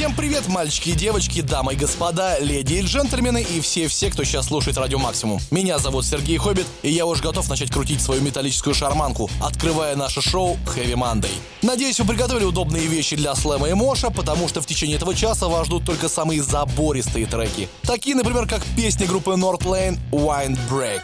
Всем привет, мальчики и девочки, дамы и господа, леди и джентльмены и все-все, кто сейчас слушает Радио Максимум. Меня зовут Сергей Хоббит, и я уже готов начать крутить свою металлическую шарманку, открывая наше шоу Heavy Monday. Надеюсь, вы приготовили удобные вещи для слэма и моша, потому что в течение этого часа вас ждут только самые забористые треки. Такие, например, как песни группы North Lane Break.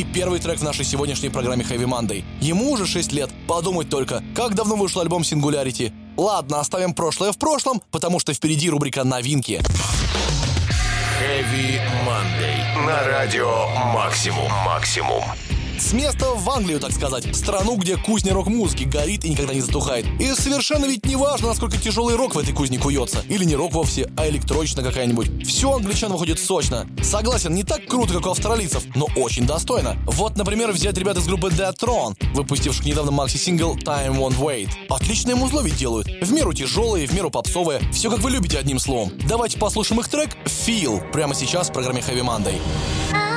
И первый трек в нашей сегодняшней программе Heavy Monday. Ему уже 6 лет. Подумать только, как давно вышел альбом Singularity. Ладно, оставим прошлое в прошлом, потому что впереди рубрика «Новинки». Heavy Monday. На радио «Максимум». «Максимум». С места в Англию, так сказать. Страну, где кузня рок-музыки горит и никогда не затухает. И совершенно ведь не важно, насколько тяжелый рок в этой кузне куется. Или не рок вовсе, а электронично какая-нибудь. Все англичан выходит сочно. Согласен, не так круто, как у австралийцев, но очень достойно. Вот, например, взять ребят из группы Dead Throne, выпустивших недавно макси-сингл Time Won't Wait. Отличные музло ведь делают. В меру тяжелые, в меру попсовые. Все как вы любите, одним словом. Давайте послушаем их трек «Feel» прямо сейчас в программе Heavy Monday.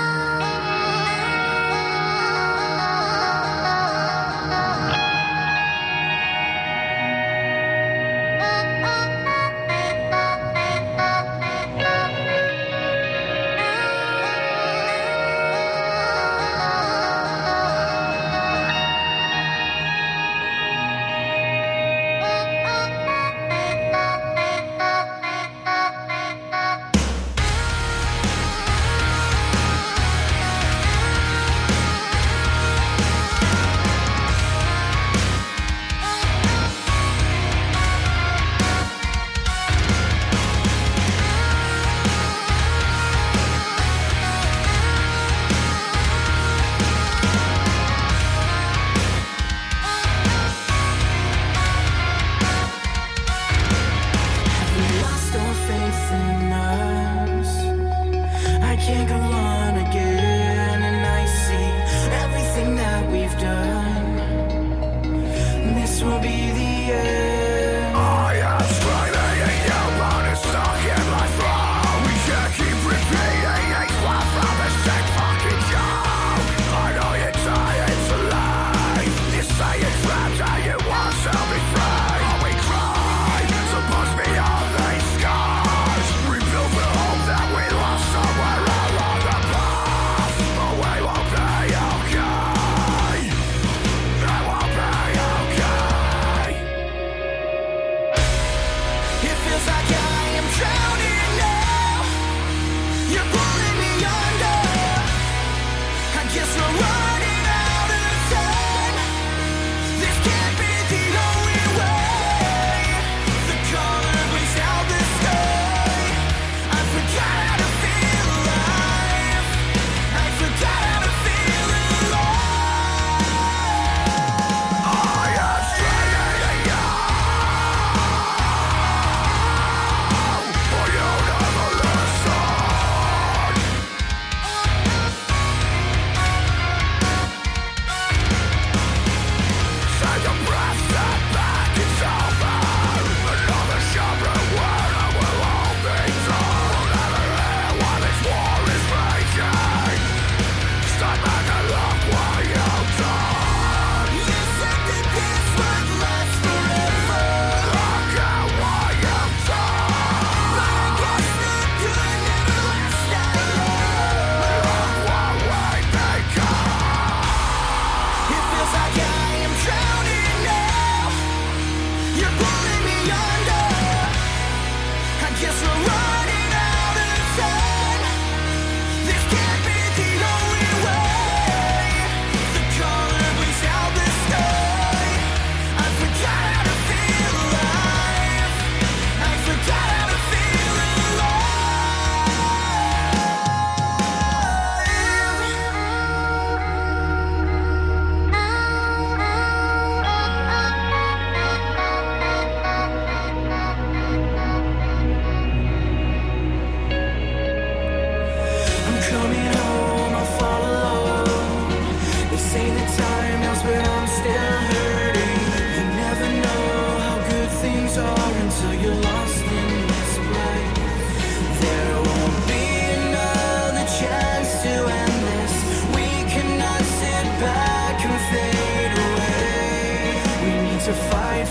You're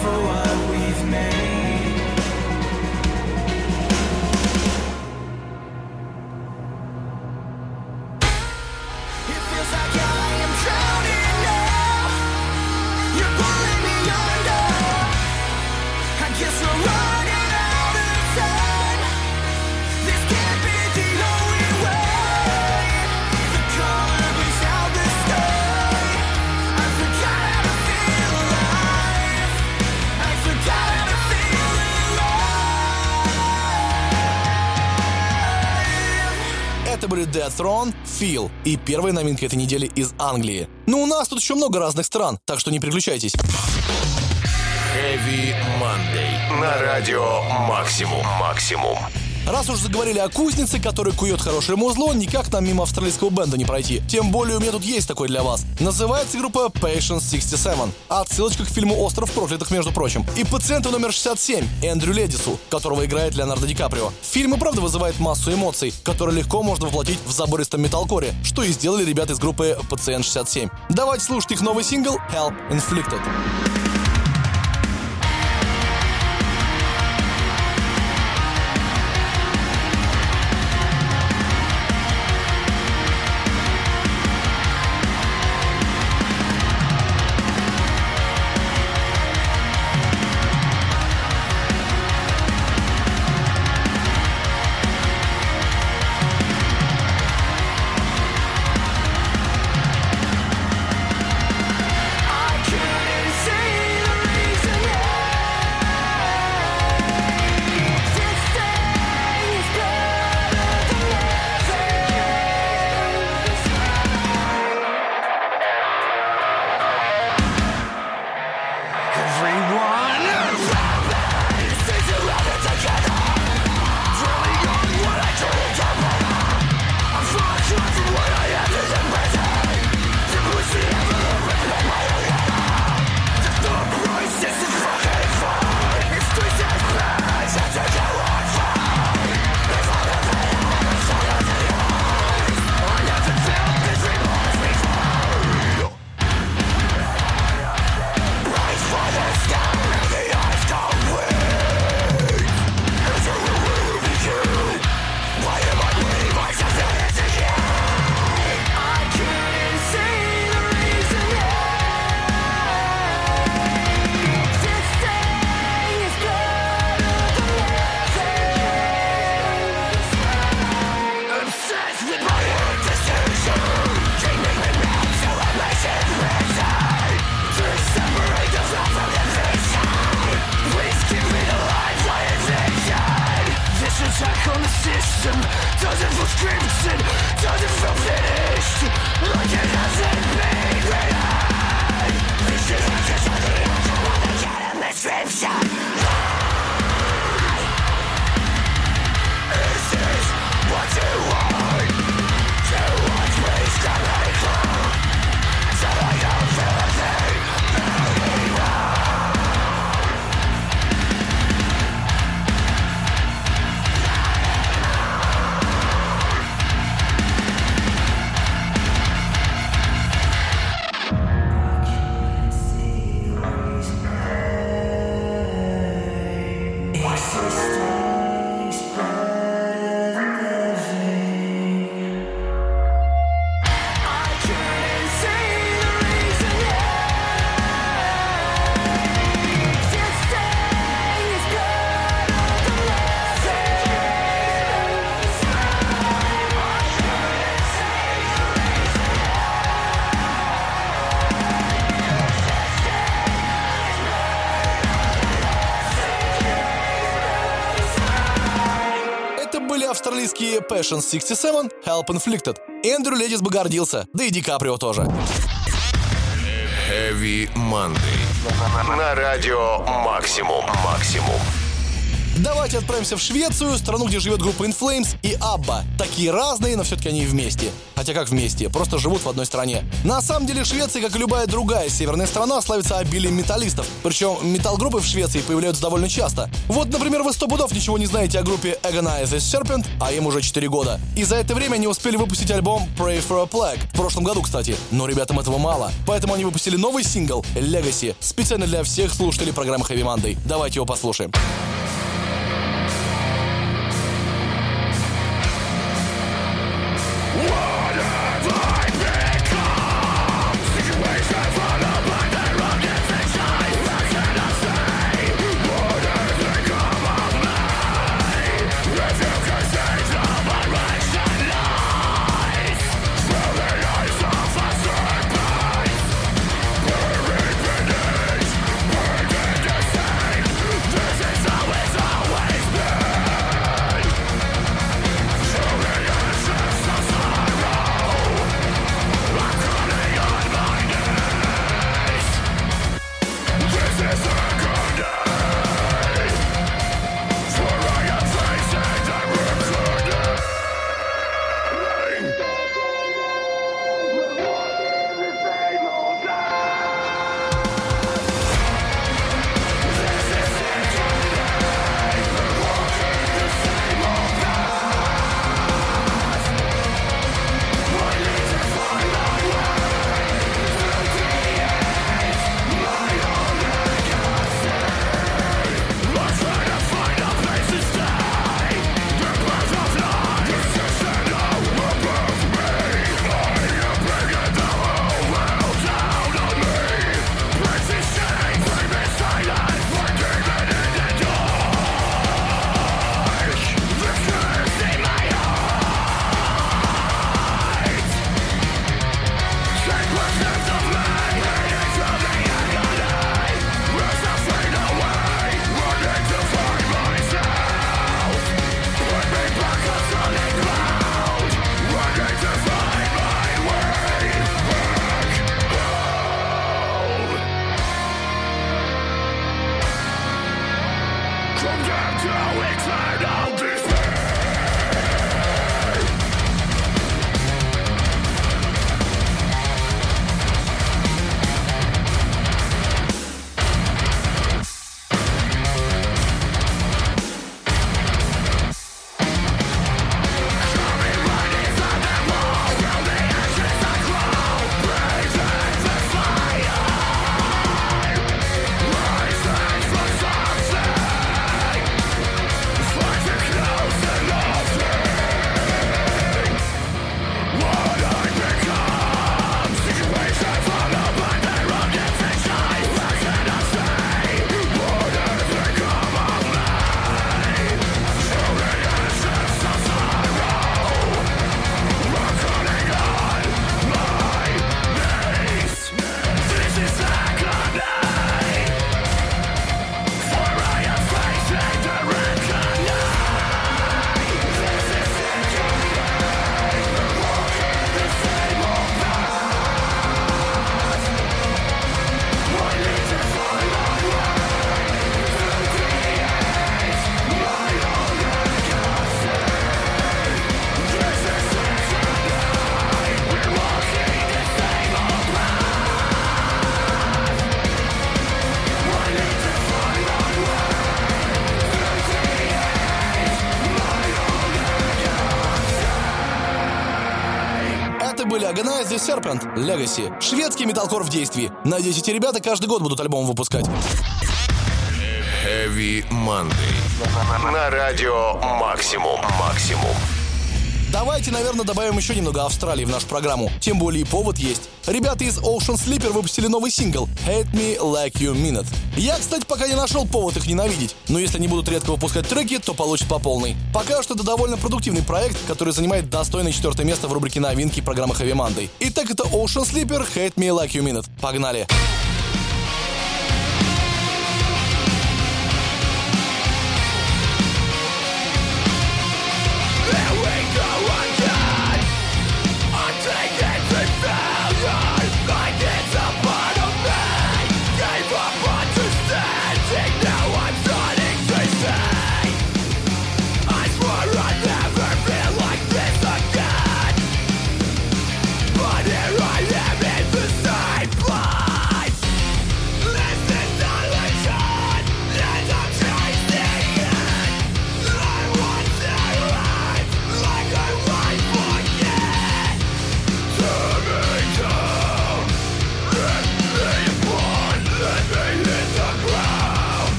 for what? Throne, Feel и первая новинка этой недели из Англии. Но ну, у нас тут еще много разных стран, так что не переключайтесь. Heavy Monday. На радио Максимум. Максимум. Раз уж заговорили о кузнице, который кует хорошее музло, никак нам мимо австралийского бенда не пройти. Тем более у меня тут есть такой для вас. Называется группа Patience 67. Отсылочка к фильму «Остров проклятых», между прочим. И пациенту номер 67, Эндрю Ледису, которого играет Леонардо Ди Каприо. Фильм и правда вызывает массу эмоций, которые легко можно воплотить в забористом металкоре, что и сделали ребята из группы Пациент 67. Давайте слушать их новый сингл Help Inflicted. Passion 67 Help Inflicted. Эндрю Ледис бы гордился, да и Ди Каприо тоже. Heavy Monday. На радио Максимум. Максимум. Давайте отправимся в Швецию, страну, где живет группа In Flames и Абба. Такие разные, но все-таки они вместе. Хотя как вместе, просто живут в одной стране. На самом деле Швеция, как и любая другая северная страна, славится обилием металлистов. Причем металл-группы в Швеции появляются довольно часто. Вот, например, вы сто пудов ничего не знаете о группе Agonize Serpent, а им уже 4 года. И за это время они успели выпустить альбом Pray for a Plague. В прошлом году, кстати. Но ребятам этого мало. Поэтому они выпустили новый сингл Legacy специально для всех слушателей программы Heavy Monday. Давайте его послушаем. The Serpent Legacy. Шведский металкор в действии. Надеюсь, эти ребята каждый год будут альбом выпускать. Heavy Monday. На радио Максимум. Максимум. Давайте, наверное, добавим еще немного Австралии в нашу программу. Тем более повод есть. Ребята из Ocean Sleeper выпустили новый сингл «Hate Me Like You Mean It». Я, кстати, пока не нашел повод их ненавидеть, но если они будут редко выпускать треки, то получат по полной. Пока что это довольно продуктивный проект, который занимает достойное четвертое место в рубрике новинки программы Heavy Monday. Итак, это Ocean Sleeper «Hate Me Like You It». Погнали! Погнали!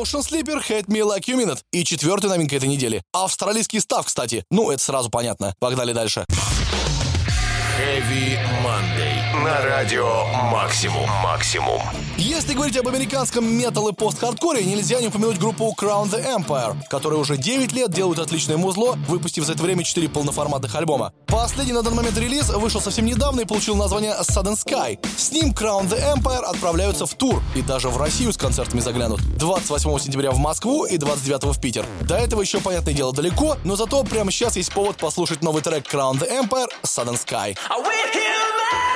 Ocean Sleeper, Hate Me Like You Minute и четвертая новинка этой недели. Австралийский став, кстати. Ну, это сразу понятно. Погнали дальше. Heavy Monday. На радио Максимум. Максимум. Если говорить об американском метал и пост-хардкоре, нельзя не упомянуть группу Crown the Empire, которые уже 9 лет делают отличное музло, выпустив за это время 4 полноформатных альбома. Последний на данный момент релиз вышел совсем недавно и получил название Sudden Sky. С ним Crown the Empire отправляются в тур и даже в Россию с концертами заглянут. 28 сентября в Москву и 29 в Питер. До этого еще, понятное дело, далеко, но зато прямо сейчас есть повод послушать новый трек Crown the Empire Sudden Sky. I went here.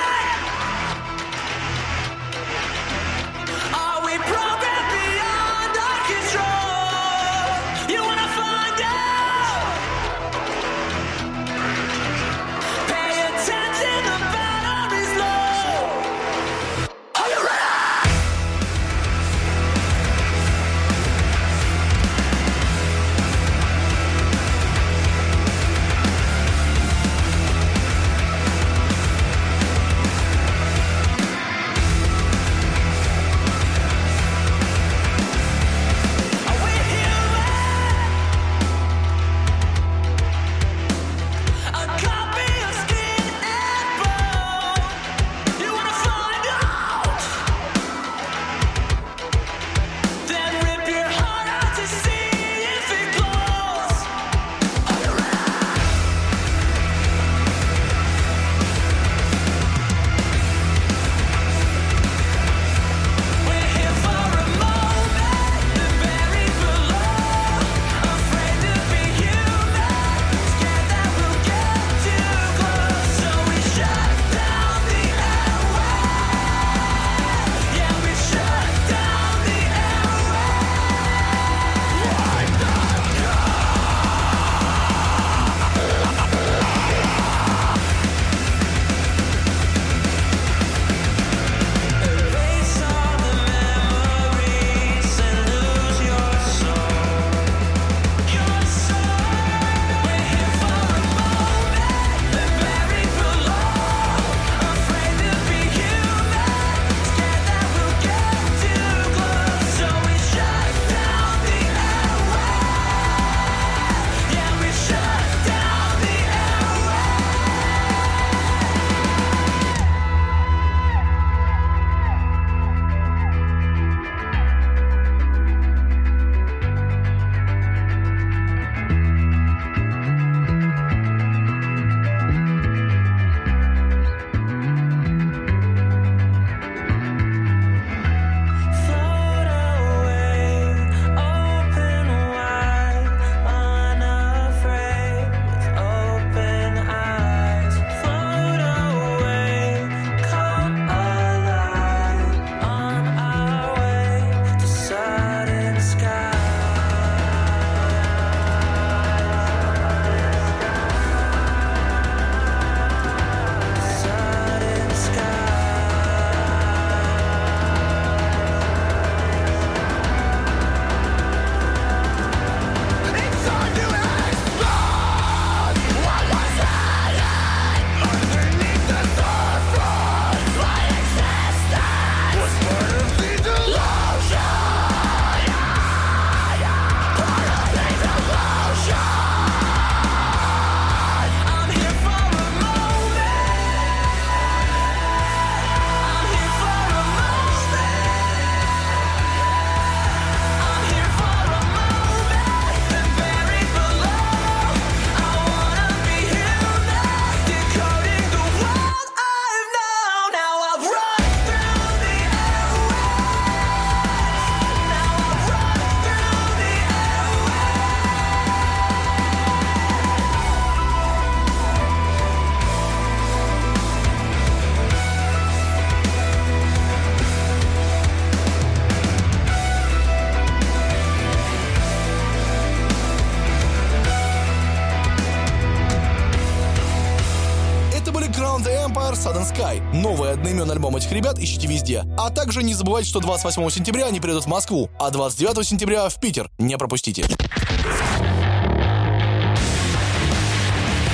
Этих ребят ищите везде. А также не забывайте, что 28 сентября они приедут в Москву, а 29 сентября в Питер. Не пропустите.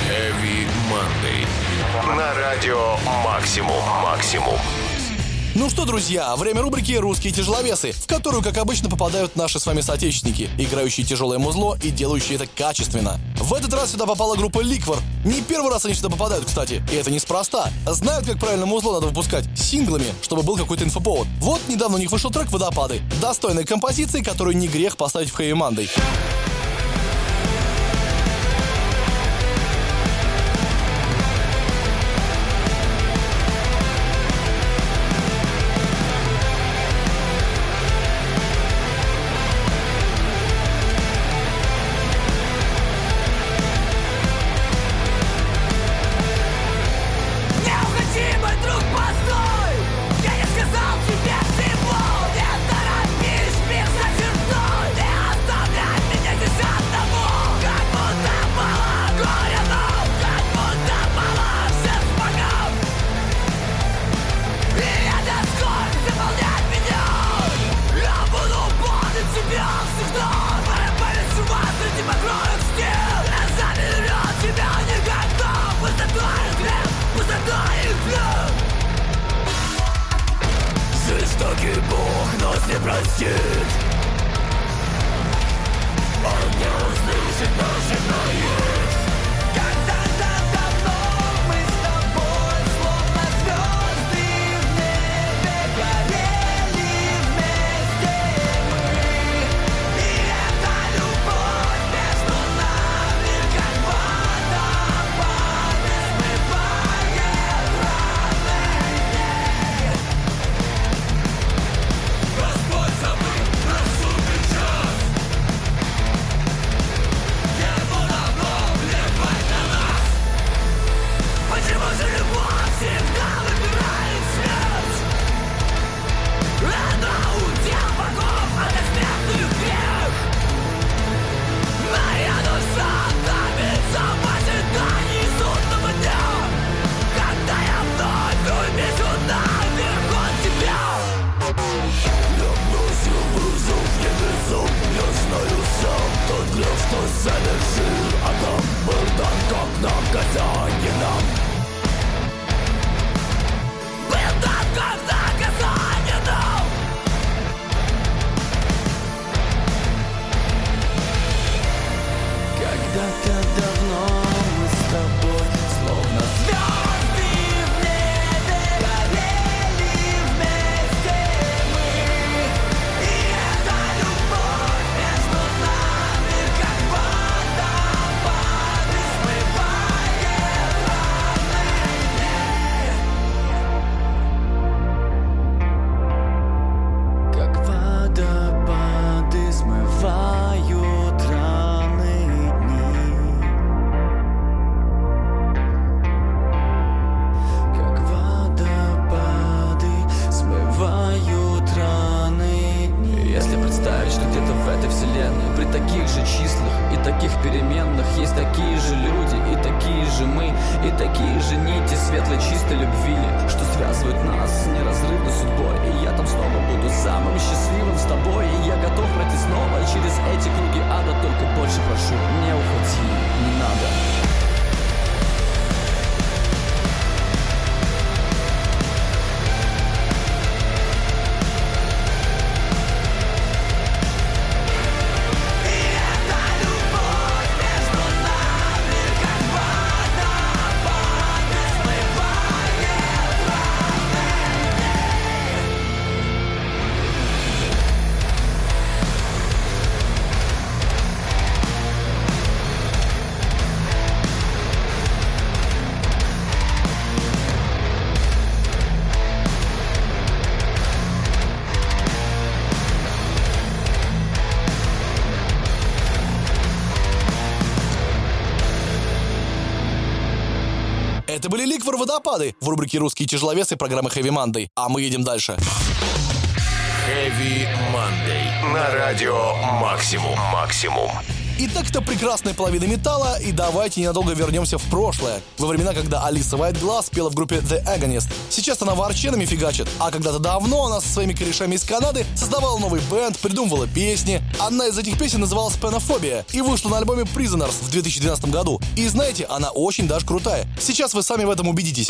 Heavy Monday. На радио Максимум. Ну что, друзья, время рубрики «Русские тяжеловесы», в которую, как обычно, попадают наши с вами соотечественники, играющие тяжелое музло и делающие это качественно. В этот раз сюда попала группа «Ликвор». Не первый раз они сюда попадают, кстати, и это неспроста. Знают, как правильно музло надо выпускать синглами, чтобы был какой-то инфоповод. Вот недавно у них вышел трек «Водопады». Достойной композиции, которую не грех поставить в Хэви тот грех, что совершил Адам был дан как нам. Был дан как были Ликвор Водопады в рубрике «Русские тяжеловесы» программы Heavy Monday. А мы едем дальше. Heavy Monday. На радио Максимум. Максимум. Итак, это прекрасная половина металла, и давайте ненадолго вернемся в прошлое. Во времена, когда Алиса Вайтглаз пела в группе The Agonist. Сейчас она ворченами фигачит, а когда-то давно она со своими корешами из Канады создавала новый бенд, придумывала песни. Одна из этих песен называлась Пенофобия и вышла на альбоме Prisoners в 2012 году. И знаете, она очень даже крутая. Сейчас вы сами в этом убедитесь.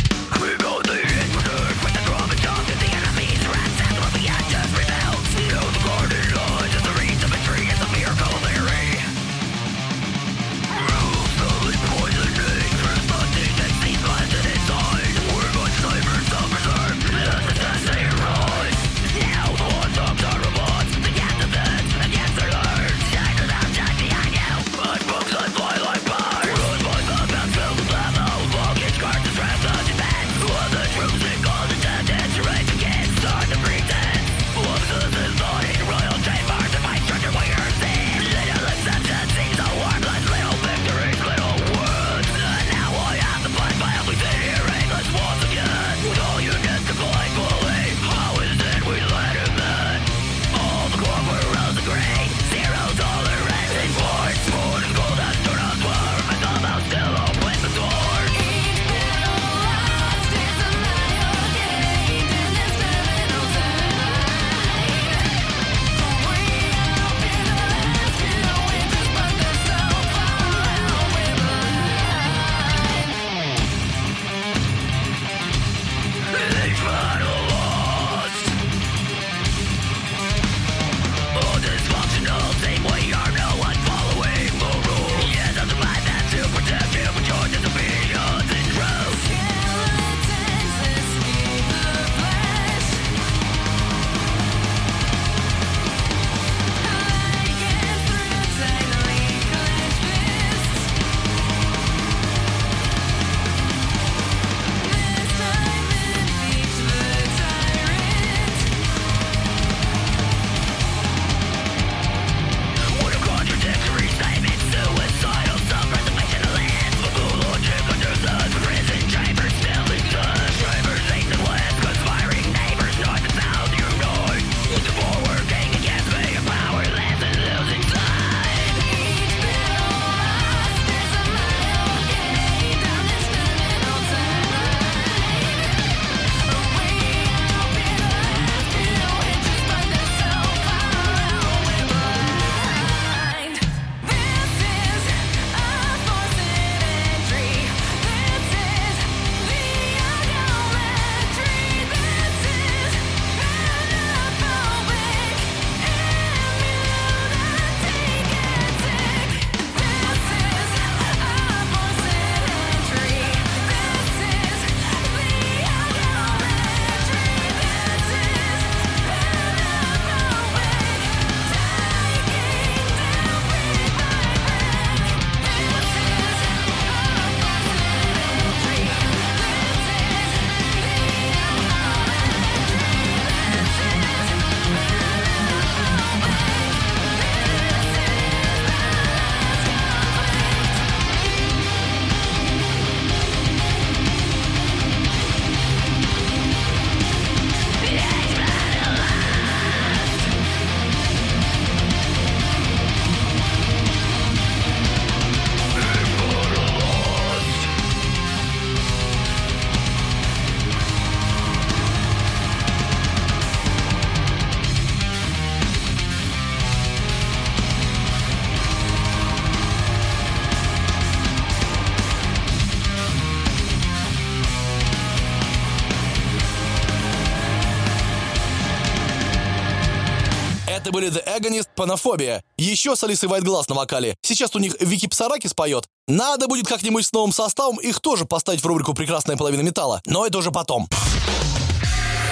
Agonist, Панофобия. Еще с Алисой Вайтглаз на вокале. Сейчас у них Вики Псараки споет. Надо будет как-нибудь с новым составом их тоже поставить в рубрику «Прекрасная половина металла». Но это уже потом.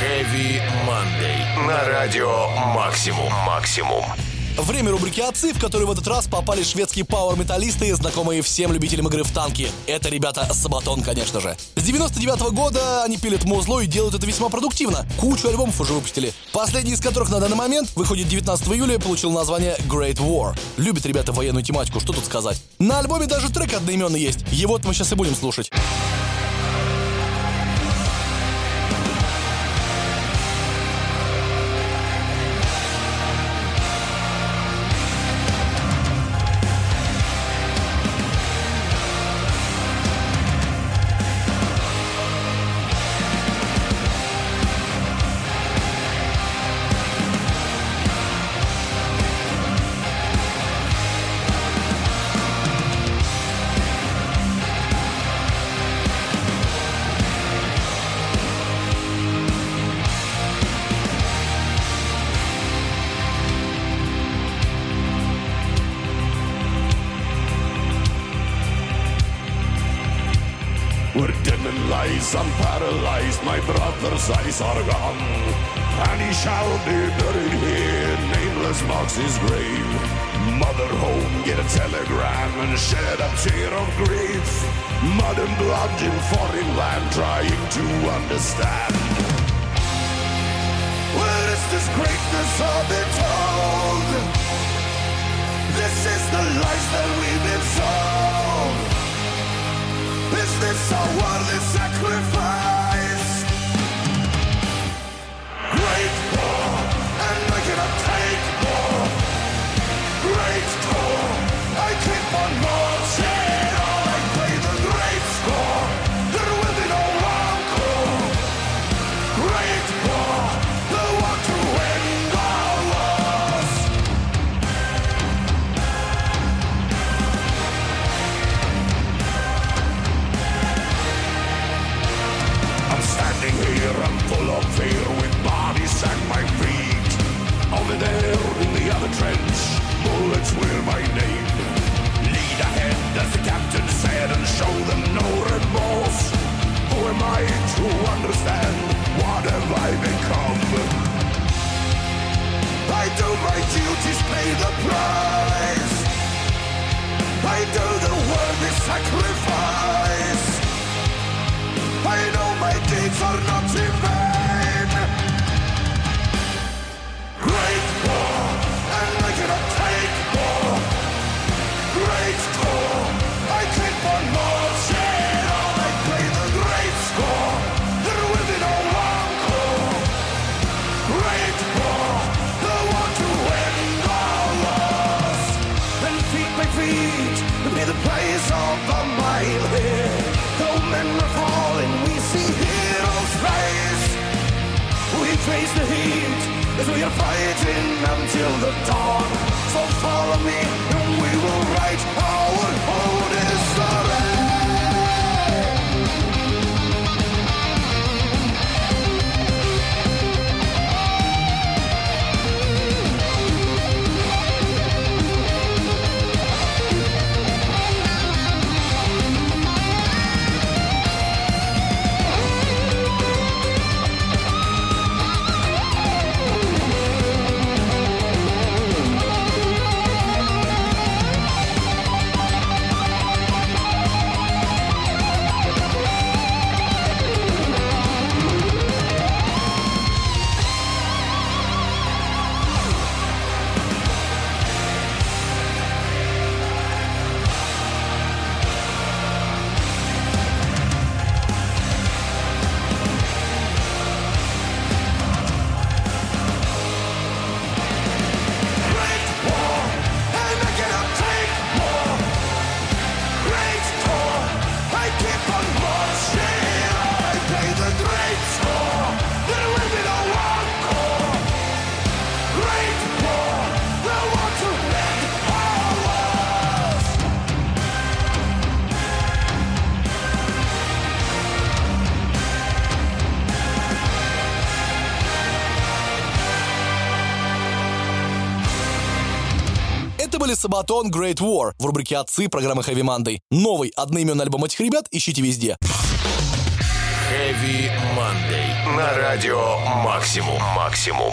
Heavy Monday. На радио «Максимум». «Максимум». Время рубрики «Отцы», в которую в этот раз попали шведские пауэр-металлисты, знакомые всем любителям игры в танки. Это ребята Сабатон, конечно же. С 99 -го года они пилят музло и делают это весьма продуктивно. Кучу альбомов уже выпустили. Последний из которых на данный момент выходит 19 июля и получил название Great War. Любят ребята военную тематику, что тут сказать. На альбоме даже трек одноименный есть. Его мы сейчас и будем слушать. The lies that we've been sold. Is this a worthy sacrifice? Do my duties, pay the price. I do the worthy sacrifice. I know my deeds are not in vain. Face the heat as we are fighting until the dawn. So follow me, and we will write our own Сабатон Great War в рубрике «Отцы» программы Heavy Monday. Новый одноименный альбом этих ребят ищите везде. Heavy Monday. На радио Максимум. Максимум.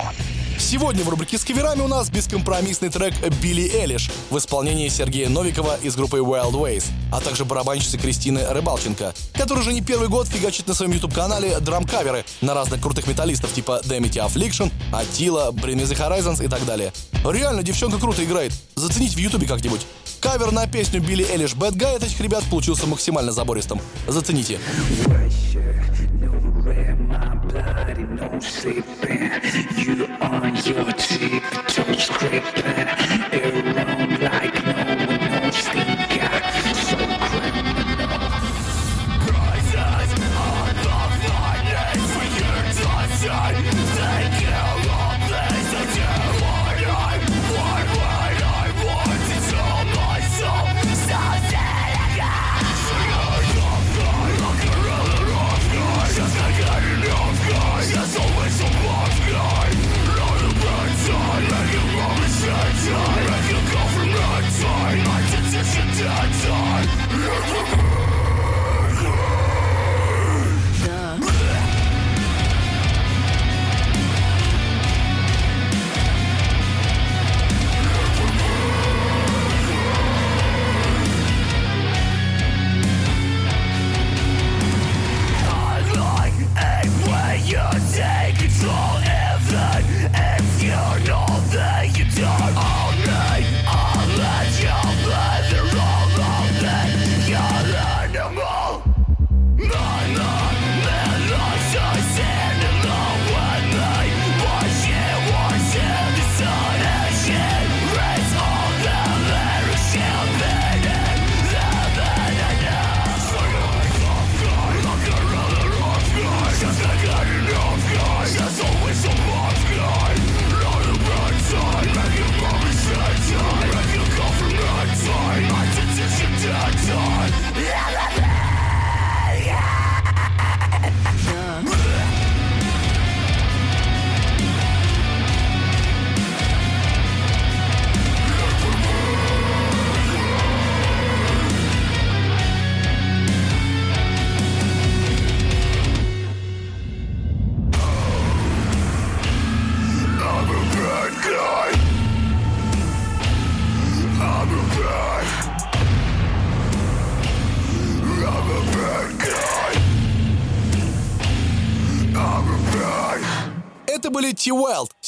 Сегодня в рубрике с каверами у нас бескомпромиссный трек «Билли Элиш» в исполнении Сергея Новикова из группы Wild Ways, а также барабанщицы Кристины Рыбалченко, которая уже не первый год фигачит на своем YouTube-канале драм-каверы на разных крутых металлистов типа Demity Affliction, Attila, Bring Me The Horizons и так далее. Реально, девчонка круто играет. Зацените в YouTube как-нибудь. Кавер на песню Билли Элиш Bad Guy от этих ребят получился максимально забористым. Зацените. my body, no sipping. You on your tiptoes scraping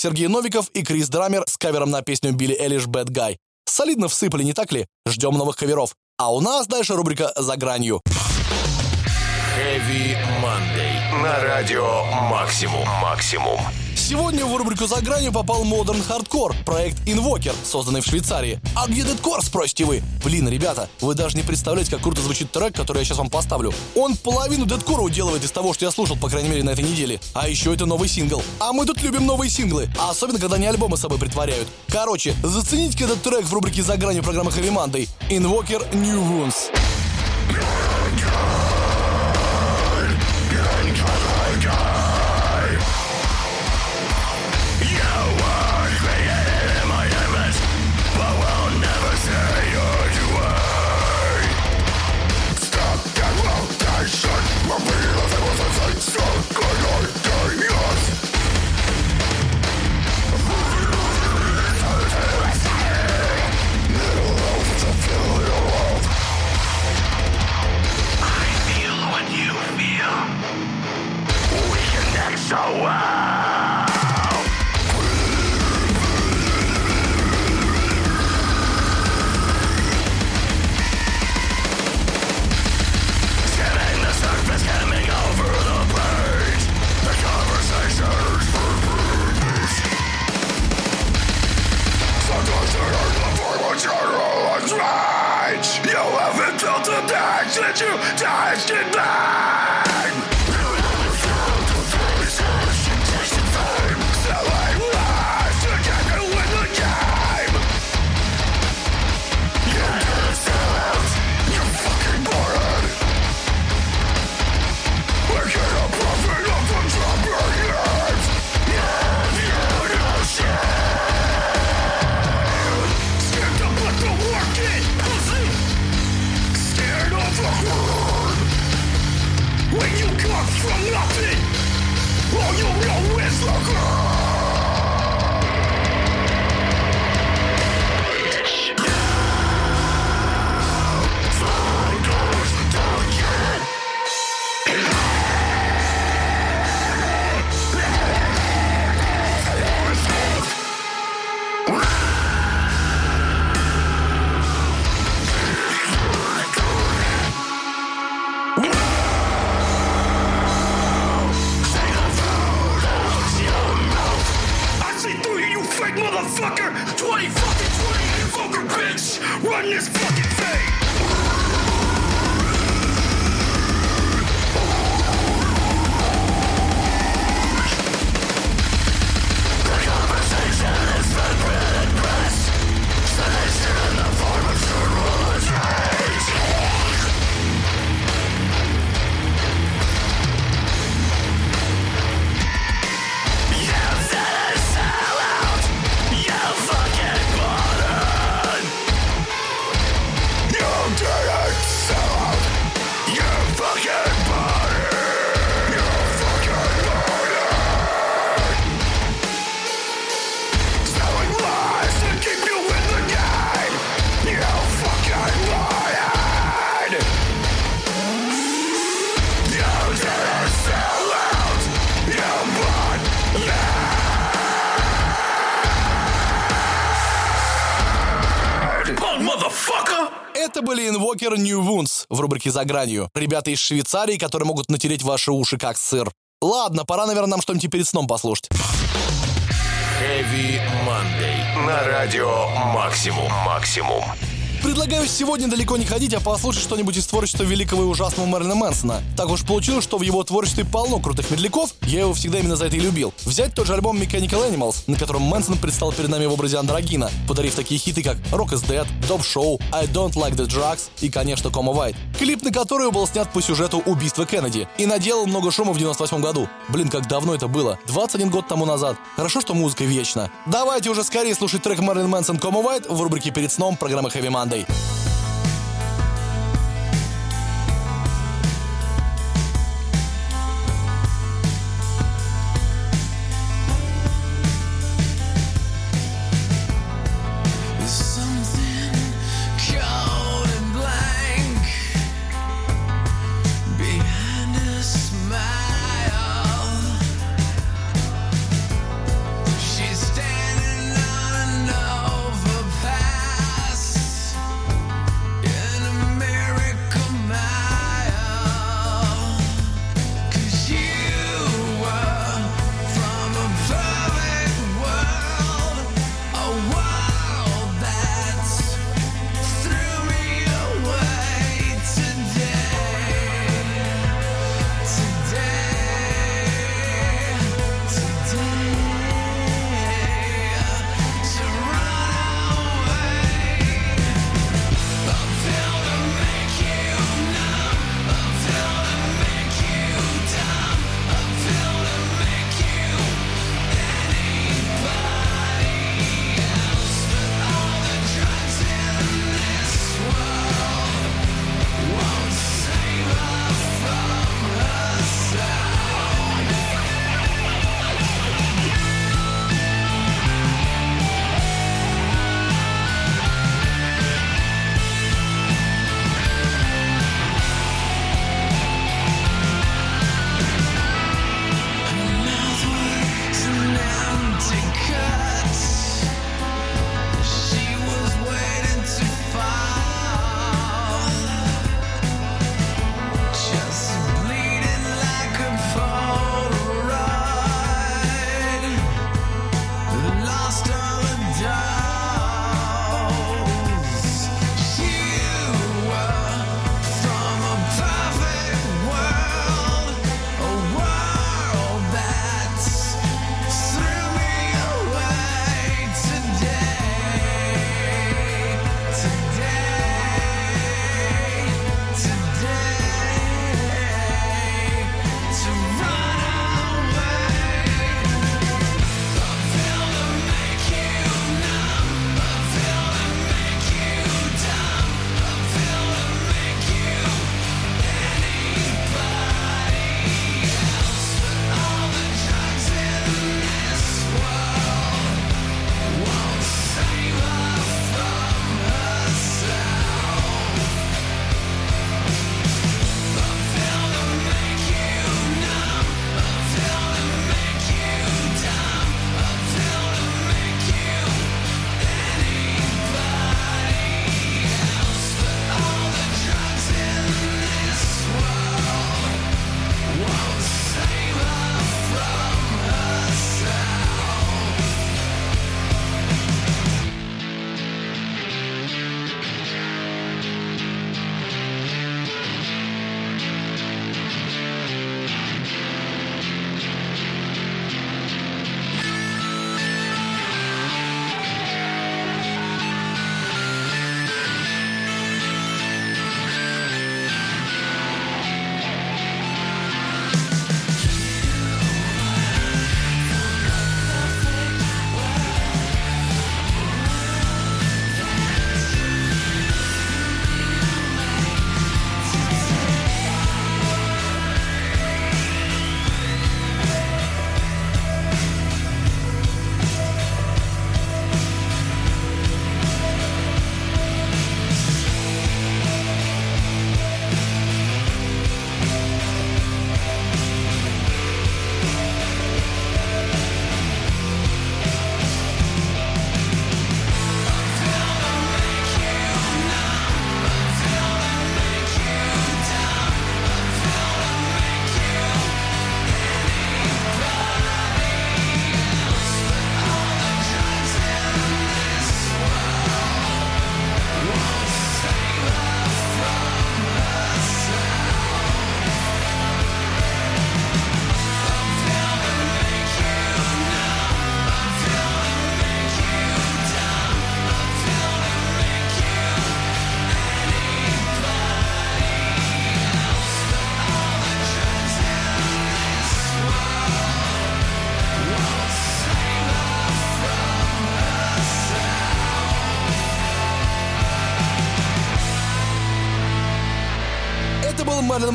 Сергей Новиков и Крис Драмер с кавером на песню Билли Элиш «Bad Guy». Солидно всыпали, не так ли? Ждем новых каверов. А у нас дальше рубрика «За гранью». Heavy Monday. На радио Максимум. Максимум. Сегодня в рубрику «За гранью» попал Modern Hardcore, проект Invoker, созданный в Швейцарии. А где Дедкор, спросите вы? Блин, ребята, вы даже не представляете, как круто звучит трек, который я сейчас вам поставлю. Он половину Дедкора уделывает из того, что я слушал, по крайней мере, на этой неделе. А еще это новый сингл. А мы тут любим новые синглы, а особенно, когда не альбомы с собой притворяют. Короче, зацените этот трек в рубрике «За гранью» программы Heavy Monday. Invoker New Wounds. so well. Skimming the surface, skimming over the page. The conversations for babies. Sometimes they the formal general and. You haven't built the dash that you dashed it back. Это были Invoker New Wounds в рубрике «За гранью». Ребята из Швейцарии, которые могут натереть ваши уши как сыр. Ладно, пора, наверное, нам что-нибудь перед сном послушать. Heavy Monday. На радио Максимум. Максимум. Предлагаю сегодня далеко не ходить, а послушать что-нибудь из творчества великого и ужасного Мэрилина Мэнсона. Так уж получилось, что в его творчестве полно крутых медляков, я его всегда именно за это и любил. Взять тот же альбом Mechanical Animals, на котором Мэнсон предстал перед нами в образе андрогина, подарив такие хиты, как Rock is Dead, Dope Show, I Don't Like the Drugs и, конечно, Coma White. Клип на который был снят по сюжету убийства Кеннеди и наделал много шума в 98 году. Блин, как давно это было. 21 год тому назад. Хорошо, что музыка вечна. Давайте уже скорее слушать трек Мэрилин Мэнсон Coma White в рубрике «Перед сном» программы Heavy Monday. Something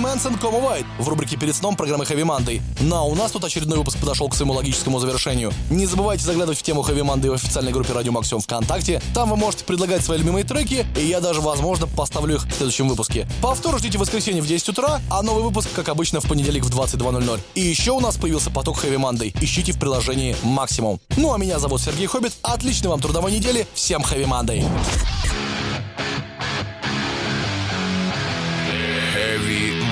Мэнсон Кома Уайт в рубрике «Перед сном» программы Heavy Monday. Ну а у нас тут очередной выпуск подошел к своему логическому завершению. Не забывайте заглядывать в тему Heavy Monday в официальной группе Радио Максимум ВКонтакте. Там вы можете предлагать свои любимые треки, и я даже, возможно, поставлю их в следующем выпуске. Повтор ждите в воскресенье в 10 утра, а новый выпуск, как обычно, в понедельник в 22.00. И еще у нас появился поток Heavy Monday. Ищите в приложении Максимум. Ну а меня зовут Сергей Хоббит. Отличной вам трудовой недели. Всем Heavy Monday. Heavy